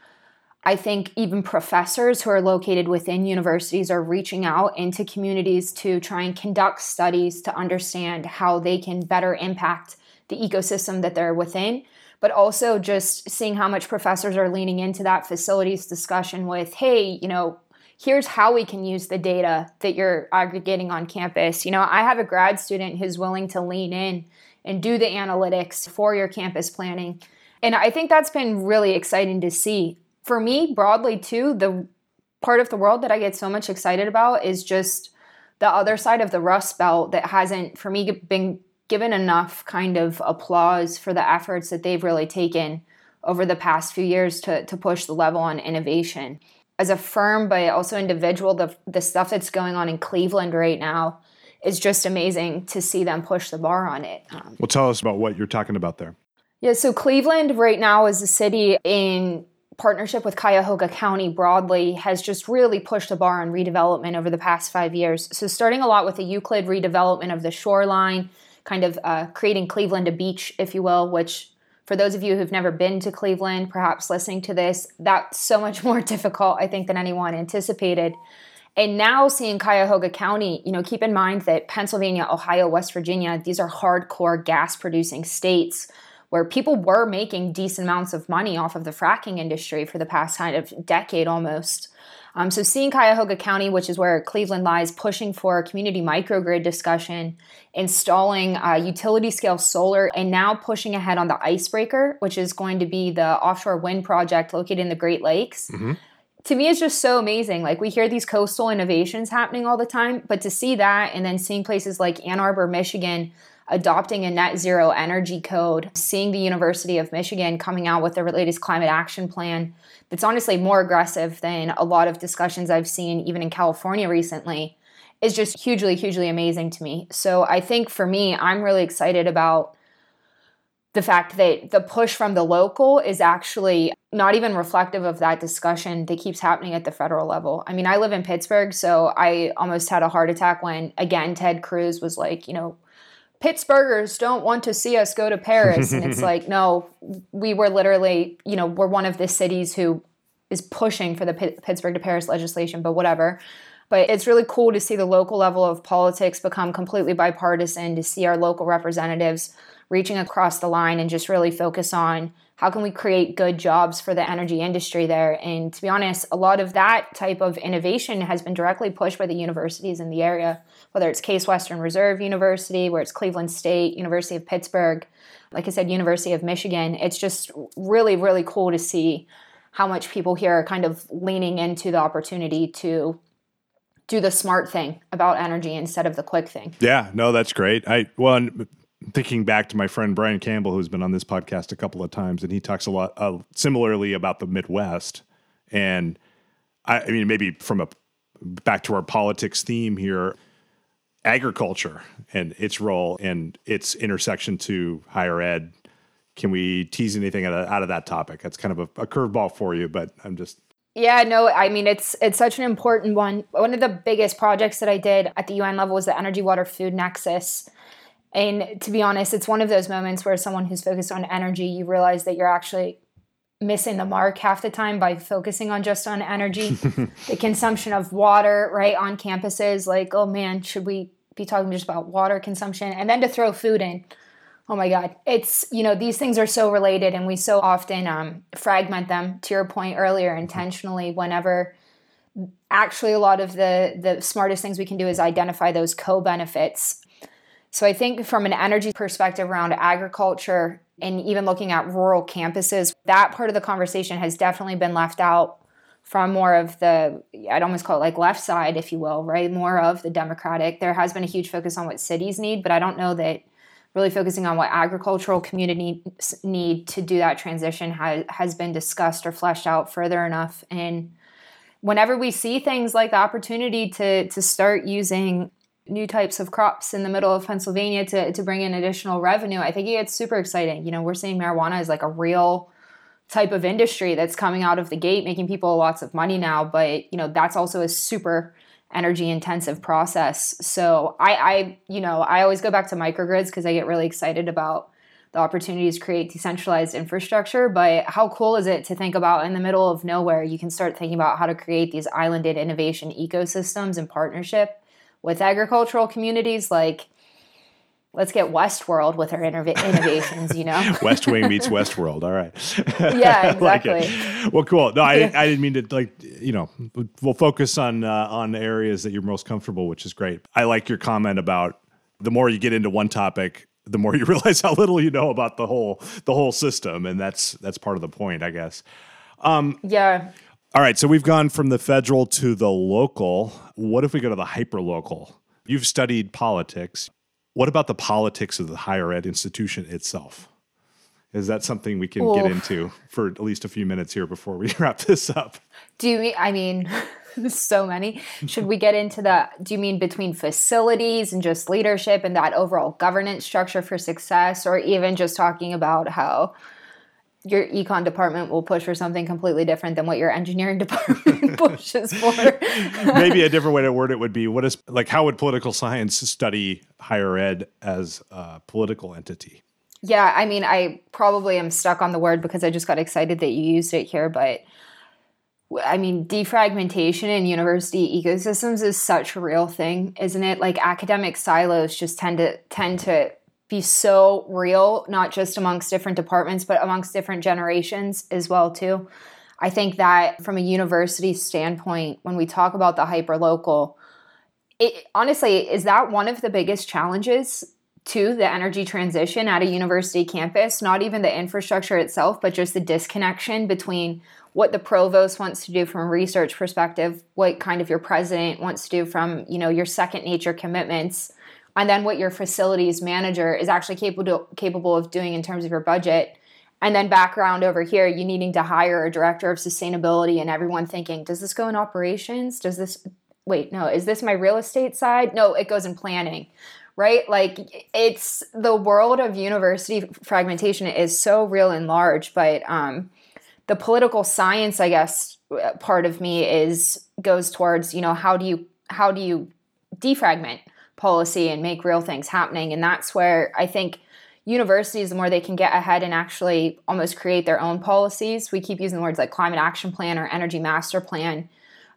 I think even professors who are located within universities are reaching out into communities to try and conduct studies to understand how they can better impact the ecosystem that they're within. But also just seeing how much professors are leaning into that facilities discussion with hey you know here's how we can use the data that you're aggregating on campus. You know, I have a grad student who's willing to lean in and do the analytics for your campus planning. And I think that's been really exciting to see. For me, broadly, too, the part of the world that I get so much excited about is just the other side of the Rust Belt that hasn't, for me, been given enough kind of applause for the efforts that they've really taken over the past few years to, to push the level on innovation as a firm, but also individual, the the stuff that's going on in Cleveland right now is just amazing to see them push the bar on it. Um, well, tell us about what you're talking about there. Yeah, so Cleveland right now is a city in partnership with Cuyahoga County broadly has just really pushed the bar on redevelopment over the past five years. So starting a lot with the Euclid redevelopment of the shoreline, kind of uh, creating Cleveland a beach, if you will, which for those of you who've never been to Cleveland, perhaps listening to this, that's so much more difficult, I think, than anyone anticipated. And now seeing Cuyahoga County, you know, keep in mind that Pennsylvania, Ohio, West Virginia, these are hardcore gas producing states where people were making decent amounts of money off of the fracking industry for the past kind of decade almost. Um, so seeing Cuyahoga County, which is where Cleveland lies, pushing for a community microgrid discussion, installing uh, utility scale solar, and now pushing ahead on the Icebreaker, which is going to be the offshore wind project located in the Great Lakes. Mm-hmm. to me it's just so amazing. Like we hear these coastal innovations happening all the time, but to see that and then seeing places like Ann Arbor, Michigan adopting a net zero energy code, seeing the University of Michigan coming out with their latest climate action plan that's honestly more aggressive than a lot of discussions I've seen even in California recently is just hugely, hugely amazing to me. So I think for me, I'm really excited about the fact that the push from the local is actually not even reflective of that discussion that keeps happening at the federal level. I mean, I live in Pittsburgh, so I almost had a heart attack when, again, Ted Cruz was like, you know, Pittsburghers don't want to see us go to Paris. And it's like, no, we were literally, you know, we're one of the cities who is pushing for the P- Pittsburgh to Paris legislation, but whatever. But it's really cool to see the local level of politics become completely bipartisan, to see our local representatives reaching across the line and just really focus on how can we create good jobs for the energy industry there and to be honest a lot of that type of innovation has been directly pushed by the universities in the area whether it's case western reserve university where it's cleveland state university of pittsburgh like i said university of michigan. It's just really really cool to see how much people here are kind of leaning into the opportunity to do the smart thing about energy instead of the quick thing. Yeah no that's great. I well thinking back to my friend Brian Campbell, who's been on this podcast a couple of times, and he talks a lot uh, similarly about the Midwest. And I, I mean, maybe from a back to our politics theme here, agriculture and its role and its intersection to higher ed. Can we tease anything out of, out of that topic? That's kind of a, a curveball for you, but I'm just yeah, no, I mean it's it's such an important one. One of the biggest projects that I did at the UN level was the Energy Water Food Nexus. And to be honest, it's one of those moments where someone who's focused on energy, you realize that you're actually missing the mark half the time by focusing on just on energy. the consumption of water, right, on campuses, like, oh man, should we be talking just about water consumption? And then to throw food in. Oh my God. It's, you know, these things are so related and we so often um, fragment them, to your point earlier, intentionally, whenever actually a lot of the the smartest things we can do is identify those co-benefits so I think from an energy perspective around agriculture and even looking at rural campuses, that part of the conversation has definitely been left out from more of the I'd almost call it like left side, if you will, right? More of the democratic. There has been a huge focus on what cities need, but I don't know that really focusing on what agricultural communities need to do that transition has, has been discussed or fleshed out further enough. And whenever we see things like the opportunity to to start using new types of crops in the middle of Pennsylvania to, to bring in additional revenue, I think it's super exciting. You know, we're seeing marijuana as like a real type of industry that's coming out of the gate, making people lots of money now. But, you know, that's also a super energy intensive process. So I, I, you know, I always go back to microgrids because I get really excited about the opportunities create decentralized infrastructure. But how cool is it to think about in the middle of nowhere, you can start thinking about how to create these islanded innovation ecosystems in partnership with agricultural communities like let's get Westworld with our innovations, you know? West Wing meets Westworld. All right. Yeah, exactly. like well, cool. No, I, I didn't mean to like, you know, we'll focus on, uh, on areas that you're most comfortable, which is great. I like your comment about the more you get into one topic, the more you realize how little you know about the whole, the whole system. And that's, that's part of the point, I guess. Um, yeah. All right, so we've gone from the federal to the local. What if we go to the hyper local? You've studied politics. What about the politics of the higher ed institution itself? Is that something we can Ooh. get into for at least a few minutes here before we wrap this up? Do you mean, I mean, so many. Should we get into the, do you mean between facilities and just leadership and that overall governance structure for success, or even just talking about how your econ department will push for something completely different than what your engineering department pushes for. Maybe a different way to word it would be what is like how would political science study higher ed as a political entity? Yeah, I mean, I probably am stuck on the word because I just got excited that you used it here, but I mean, defragmentation in university ecosystems is such a real thing, isn't it? Like academic silos just tend to tend to be so real, not just amongst different departments, but amongst different generations as well too. I think that from a university standpoint, when we talk about the hyper local, it honestly is that one of the biggest challenges to the energy transition at a university campus, not even the infrastructure itself, but just the disconnection between what the provost wants to do from a research perspective, what kind of your president wants to do from, you know, your second nature commitments, and then what your facilities manager is actually capable capable of doing in terms of your budget. And then background over here, you needing to hire a director of sustainability and everyone thinking, does this go in operations? Does this wait, no, is this my real estate side? No, it goes in planning right? Like it's the world of university fragmentation is so real and large, but um, the political science, I guess, part of me is goes towards you know how do you how do you defragment policy and make real things happening, and that's where I think universities the more they can get ahead and actually almost create their own policies. We keep using words like climate action plan or energy master plan.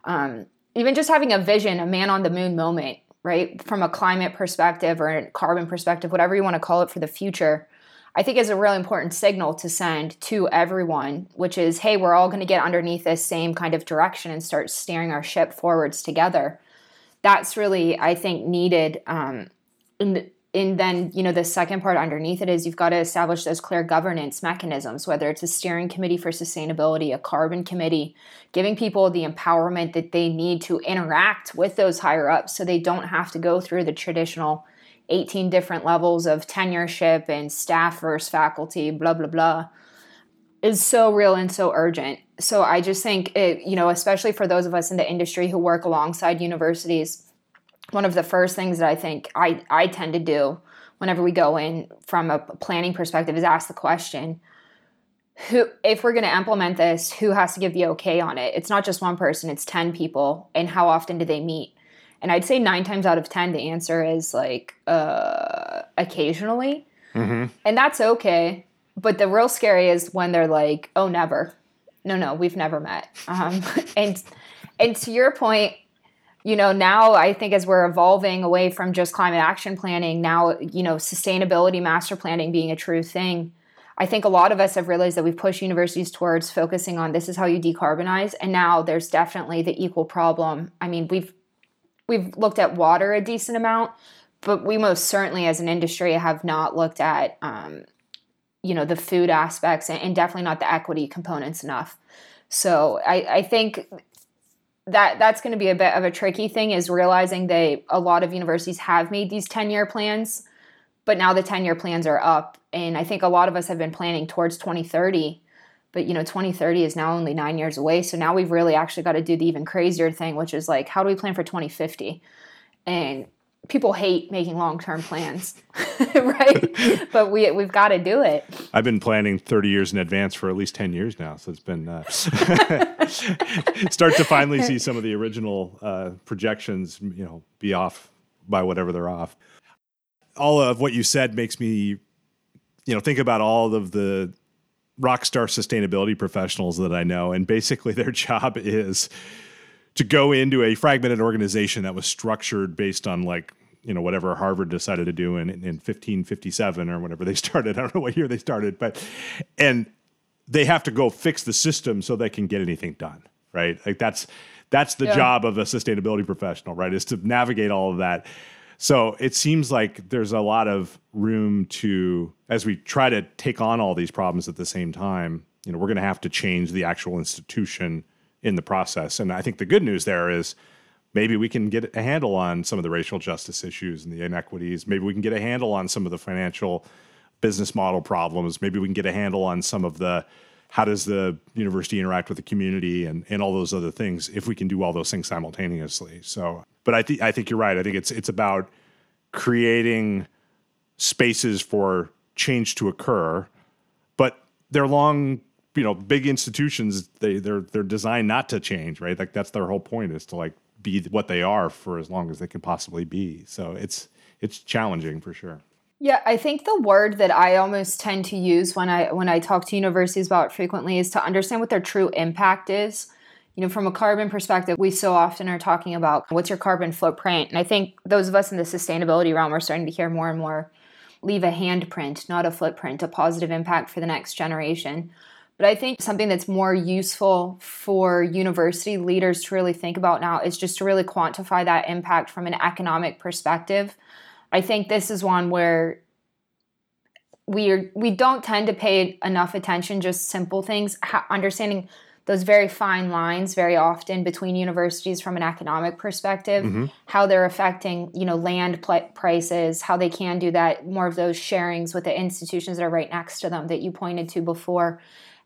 Um, even just having a vision, a man on the moon moment, right? From a climate perspective or a carbon perspective, whatever you want to call it for the future, I think is a really important signal to send to everyone, which is, hey, we're all going to get underneath this same kind of direction and start steering our ship forwards together. That's really, I think, needed. Um, in, and then you know the second part underneath it is you've got to establish those clear governance mechanisms whether it's a steering committee for sustainability a carbon committee giving people the empowerment that they need to interact with those higher ups so they don't have to go through the traditional 18 different levels of tenureship and staff versus faculty blah blah blah is so real and so urgent. So i just think it you know especially for those of us in the industry who work alongside universities one of the first things that I think I, I tend to do whenever we go in from a planning perspective is ask the question who if we're going to implement this who has to give the okay on it? It's not just one person it's 10 people. And how often do they meet? And i'd say nine times out of 10 the answer is like uh, occasionally. Mm-hmm. and that's okay but the real scary is when they're like oh never no no we've never met um, and and to your point you know, now I think as we're evolving away from just climate action planning, now, you know, sustainability master planning being a true thing, I think a lot of us have realized that we've pushed universities towards focusing on this is how you decarbonize. And now there's definitely the equal problem. I mean, we've we've looked at water a decent amount, but we most certainly as an industry have not looked at um, you know the food aspects and, and definitely not the equity components enough. So I, I think that that's going to be a bit of a tricky thing is realizing that a lot of universities have made these 10 year plans but now the 10 year plans are up. And i think a lot of us have been planning towards 2030 but you know 2030 is now only nine years away. So now we've really actually got to do the even crazier thing which is like how do we plan for 2050 and people hate making long-term plans right? But we we've got to do it. I've been planning 30 years in advance for at least 10 years now so it's been uh, start to finally see some of the original uh, projections you know be off by whatever they're off. All of what you said makes me you know think about all of the rock star sustainability professionals that i know and basically their job is to go into a fragmented organization that was structured based on like you know whatever Harvard decided to do in in 1557 or whatever they started. I don't know what year they started, but and they have to go fix the system so they can get anything done, right? Like that's that's the yeah. job of a sustainability professional, right? Is to navigate all of that. So it seems like there's a lot of room to, as we try to take on all these problems at the same time, you know, we're going to have to change the actual institution in the process. And I think the good news there is maybe we can get a handle on some of the racial justice issues and the inequities. Maybe we can get a handle on some of the financial business model problems. Maybe we can get a handle on some of the how does the university interact with the community and, and all those other things if we can do all those things simultaneously. So, but I think I think you're right. I think it's it's about creating spaces for change to occur, but they're long you know big institutions they they're they're designed not to change right like that's their whole point is to like be what they are for as long as they can possibly be. So it's it's challenging for sure. Yeah i think the word that i almost tend to use when i when i talk to universities about frequently is to understand what their true impact is. You know from a carbon perspective we so often are talking about what's your carbon footprint? And i think those of us in the sustainability realm are starting to hear more and more leave a handprint not a footprint a positive impact for the next generation but I think something that's more useful for university leaders to really think about now is just to really quantify that impact from an economic perspective. I think this is one where we are, we don't tend to pay enough attention just simple things understanding those very fine lines very often between universities from an economic perspective mm-hmm. how they're affecting you know land pl- prices how they can do that more of those sharings with the institutions that are right next to them that you pointed to before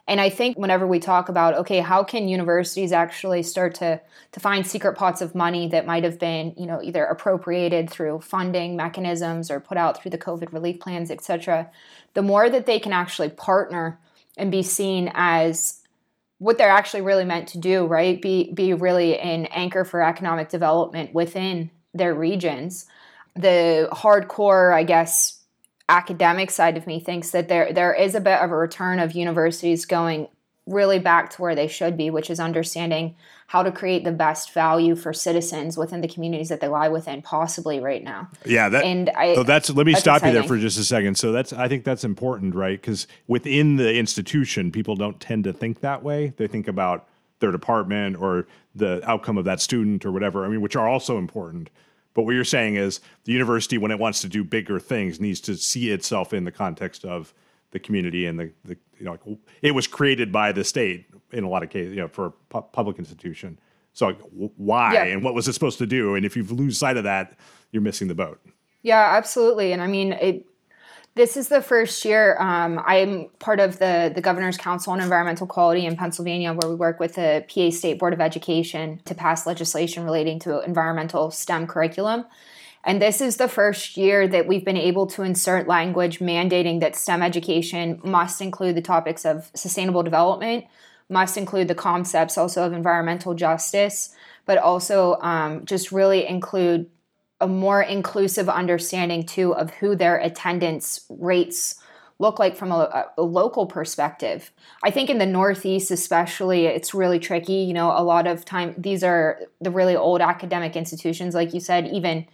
and I think whenever we talk about, okay, how can universities actually start to, to find secret pots of money that might have been, you know, either appropriated through funding mechanisms or put out through the COVID relief plans, et cetera, the more that they can actually partner and be seen as what they're actually really meant to do, right? Be be really an anchor for economic development within their regions. The hardcore, I guess, academic side of me thinks that there there is a bit of a return of universities going really back to where they should be, which is understanding how to create the best value for citizens within the communities that they lie within, possibly right now. Yeah, that, and I, so that's let me that's stop exciting. you there for just a second. So that's I think that's important, right? Because within the institution, people don't tend to think that way. They think about their department or the outcome of that student or whatever. I mean, which are also important. But what you're saying is the university, when it wants to do bigger things, needs to see itself in the context of the community and the, the you know, it was created by the state in a lot of cases, you know, for a pu- public institution. So like, why yeah. and what was it supposed to do? And if you lose sight of that, you're missing the boat. Yeah, absolutely. And I mean, it, this is the first year um, I'm part of the, the Governor's Council on Environmental Quality in Pennsylvania, where we work with the PA State Board of Education to pass legislation relating to environmental STEM curriculum. And this is the first year that we've been able to insert language mandating that STEM education must include the topics of sustainable development, must include the concepts also of environmental justice, but also um, just really include a more inclusive understanding too of who their attendance rates look like from a, a, local perspective. I think in the Northeast, especially, it's really tricky. You know, a lot of time these are the really old academic institutions, like you said, even.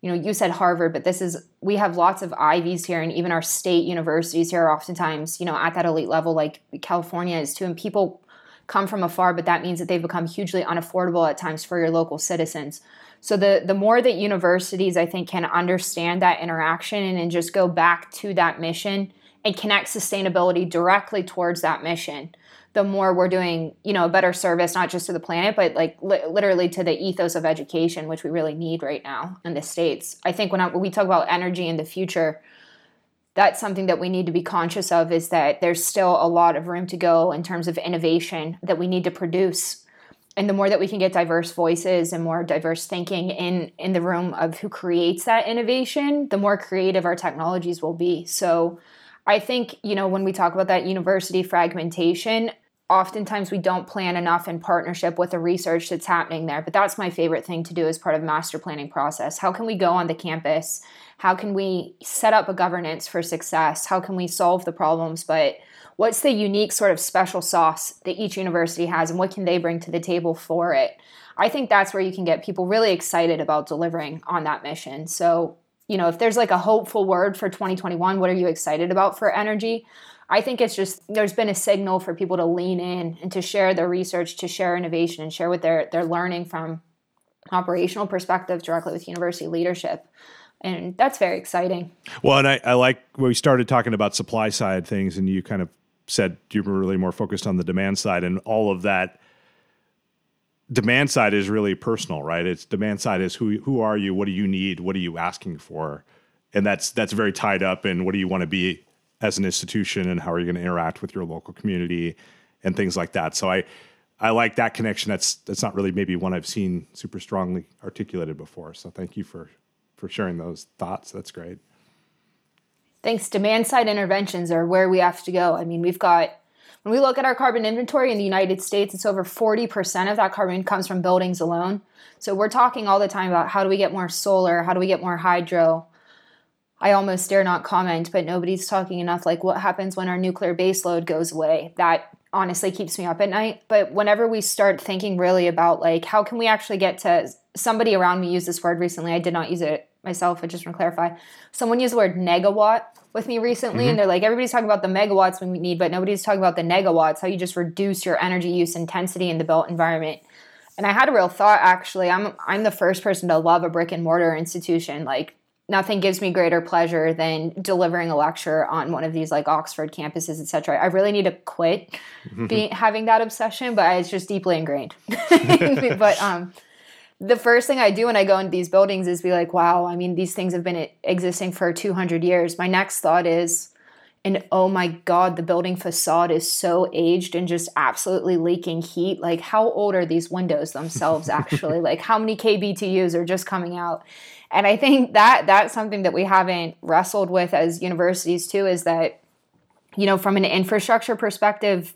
You know, you said Harvard, but this is we have lots of Ivies here, and even our state universities here are oftentimes, you know, at that elite level, like California is too. And people come from afar, but that means that they've become hugely unaffordable at times for your local citizens. So the the more that universities I think can understand that interaction and, and just go back to that mission and connect sustainability directly towards that mission, the more we're doing, you know, a better service not just to the planet, but like li- literally to the ethos of education, which we really need right now in the states. I think when, I, when we talk about energy in the future, that's something that we need to be conscious of is that there's still a lot of room to go in terms of innovation that we need to produce and the more that we can get diverse voices and more diverse thinking in in the room of who creates that innovation the more creative our technologies will be. So i think you know when we talk about that university fragmentation oftentimes we don't plan enough in partnership with the research that's happening there. But that's my favorite thing to do as part of master planning process. How can we go on the campus? How can we set up a governance for success? How can we solve the problems? But what's the unique sort of special sauce that each university has and what can they bring to the table for it? I think that's where you can get people really excited about delivering on that mission. So you know if there's like a hopeful word for 2021 what are you excited about for energy? I think it's just there's been a signal for people to lean in and to share their research to share innovation and share what they're they're learning from operational perspective directly with university leadership. And that's very exciting. Well, and I, I like when we started talking about supply side things, and you kind of said you were really more focused on the demand side? And all of that demand side is really personal right? It's demand side is who who are you? What do you need? What are you asking for? And that's that's very tied up in what do you want to be as an institution and how are you going to interact with your local community and things like that. So i i like that connection. That's that's not really maybe one i've seen super strongly articulated before. So thank you for for sharing those thoughts. That's great thanks demand side interventions are where we have to go. I mean, we've got when we look at our carbon inventory in the United States, it's over 40% of that carbon comes from buildings alone. So we're talking all the time about how do we get more solar, how do we get more hydro. I almost dare not comment, but nobody's talking enough like what happens when our nuclear baseload goes away. That honestly keeps me up at night. But whenever we start thinking really about like how can we actually get to somebody around me used this word recently. I did not use it myself. I just want to clarify. Someone used the word negawatt with me recently, mm-hmm. and they're like, everybody's talking about the megawatts we need, but nobody's talking about the negawatts, how you just reduce your energy use intensity in the built environment. And I had a real thought actually. I'm I'm the first person to love a brick and mortar institution. Like nothing gives me greater pleasure than delivering a lecture on one of these like Oxford campuses, etc. I really need to quit being having that obsession, but it's just deeply ingrained. but um, the first thing I do when I go into these buildings is be like, wow, I mean, these things have been existing for 200 years. My next thought is, and oh my god the building facade is so aged and just absolutely leaking heat. Like how old are these windows themselves actually? Like how many kbtus are just coming out? And i think that that's something that we haven't wrestled with as universities too is that you know from an infrastructure perspective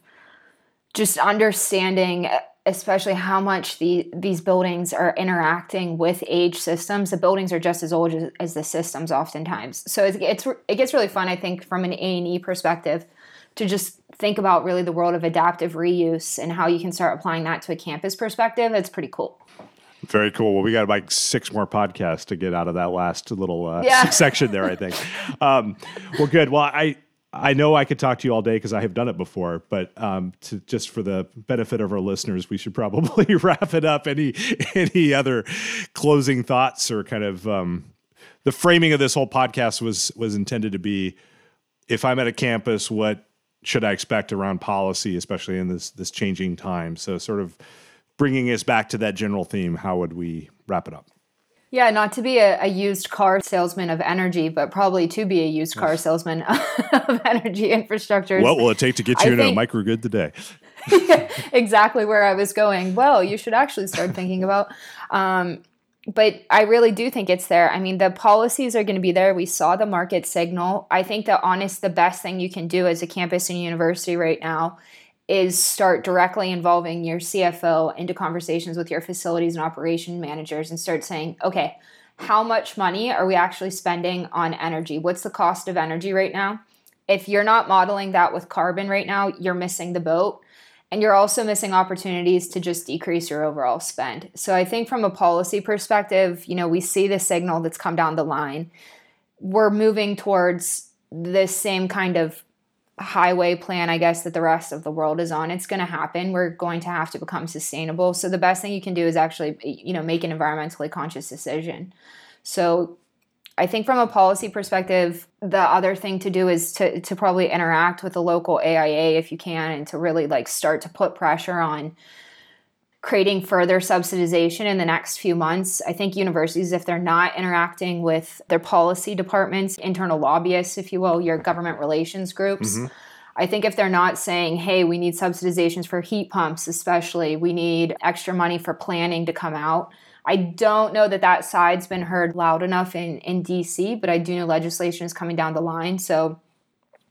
just understanding especially how much the these buildings are interacting with age systems. The buildings are just as old as, as the systems oftentimes. So it's, it's it gets really fun, I think, from an A and E perspective, to just think about really the world of adaptive reuse and how you can start applying that to a campus perspective. It's pretty cool. Very cool. Well, we got like six more podcasts to get out of that last little uh, yeah. section there, I think. um, well, good. Well, I I know I could talk to you all day because I have done it before, but um, to, just for the benefit of our listeners, we should probably wrap it up. Any any other closing thoughts or kind of um, the framing of this whole podcast was was intended to be: if I'm at a campus, what should I expect around policy, especially in this this changing time? So, sort of bringing us back to that general theme. How would we wrap it up? Yeah, not to be a, a, used car salesman of energy, but probably to be a used car salesman of energy infrastructure. What will it take to get you I into think, a microgrid today? exactly where I was going. Well, you should actually start thinking about. Um, but I really do think it's there. I mean, the policies are going to be there. We saw the market signal. I think that honest, the best thing you can do as a campus and university right now is start directly involving your CFO into conversations with your facilities and operation managers and start saying, okay, how much money are we actually spending on energy? What's the cost of energy right now? If you're not modeling that with carbon right now, you're missing the boat. And you're also missing opportunities to just decrease your overall spend. So I think from a policy perspective, you know, we see the signal that's come down the line. We're moving towards this same kind of highway plan, I guess, that the rest of the world is on. It's going to happen. We're going to have to become sustainable. So the best thing you can do is actually, you know, make an environmentally conscious decision. So I think from a policy perspective, the other thing to do is to, to probably interact with the local AIA if you can and to really like start to put pressure on creating further subsidization in the next few months. I think universities, if they're not interacting with their policy departments, internal lobbyists, if you will, your government relations groups, mm-hmm. I think if they're not saying, hey, we need subsidizations for heat pumps, especially, we need extra money for planning to come out. I don't know that that side's been heard loud enough in, in DC, but I do know legislation is coming down the line. So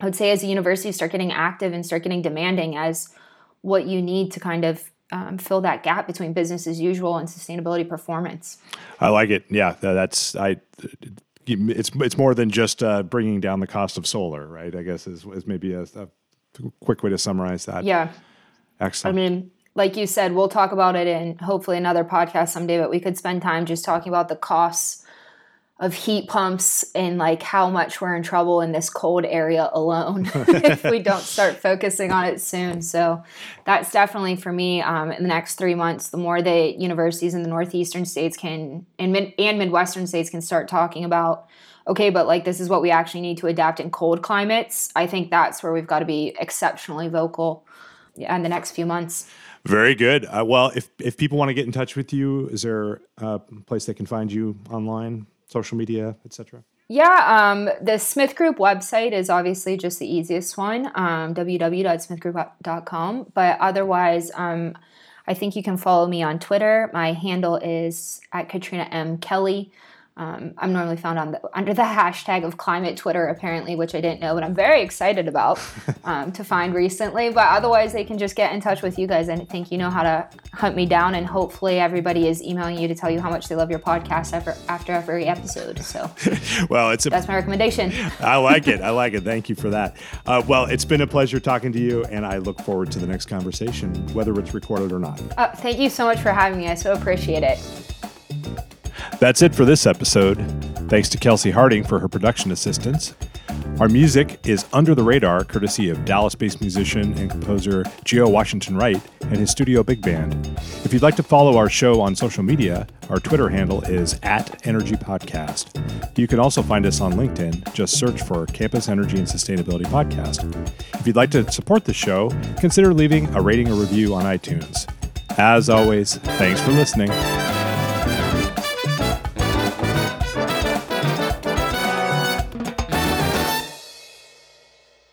I would say as a university, start getting active and start getting demanding as what you need to kind of um, fill that gap between business as usual and sustainability performance. I like it. Yeah, that's I. It's it's more than just uh, bringing down the cost of solar, right? I guess is, is maybe a, a quick way to summarize that. Yeah. Excellent. I mean, like you said, we'll talk about it in hopefully another podcast someday, but we could spend time just talking about the costs of heat pumps and like how much we're in trouble in this cold area alone if we don't start focusing on it soon. So that's definitely for me um, in the next three months. The more that universities in the northeastern states can and mid- and midwestern states can start talking about, okay, but like this is what we actually need to adapt in cold climates. I think that's where we've got to be exceptionally vocal in the next few months. Very good. Uh, well, if if people want to get in touch with you, is there a place they can find you online? Social media, etc.? Yeah, um, the Smith Group website is obviously just the easiest one, um, www.smithgroup.com. But otherwise, um, I think you can follow me on Twitter. My handle is at Katrina M. Kelly. Um, I'm normally found on the, under the hashtag of climate Twitter, apparently, which I didn't know, but I'm very excited about um, to find recently. But otherwise, they can just get in touch with you guys. and think you know how to hunt me down, and hopefully, everybody is emailing you to tell you how much they love your podcast after, after every episode. So, well, it's a, that's my recommendation. I like it. I like it. Thank you for that. Uh, well, it's been a pleasure talking to you, and I look forward to the next conversation, whether it's recorded or not. Uh, thank you so much for having me. I so appreciate it. That's it for this episode. Thanks to Kelsey Harding for her production assistance. Our music is Under the Radar, courtesy of Dallas based musician and composer Geo Washington Wright and his studio big band. If you'd like to follow our show on social media, our Twitter handle is at Energy Podcast. You can also find us on LinkedIn. Just search for Campus Energy and Sustainability Podcast. If you'd like to support the show, consider leaving a rating or review on iTunes. As always, thanks for listening.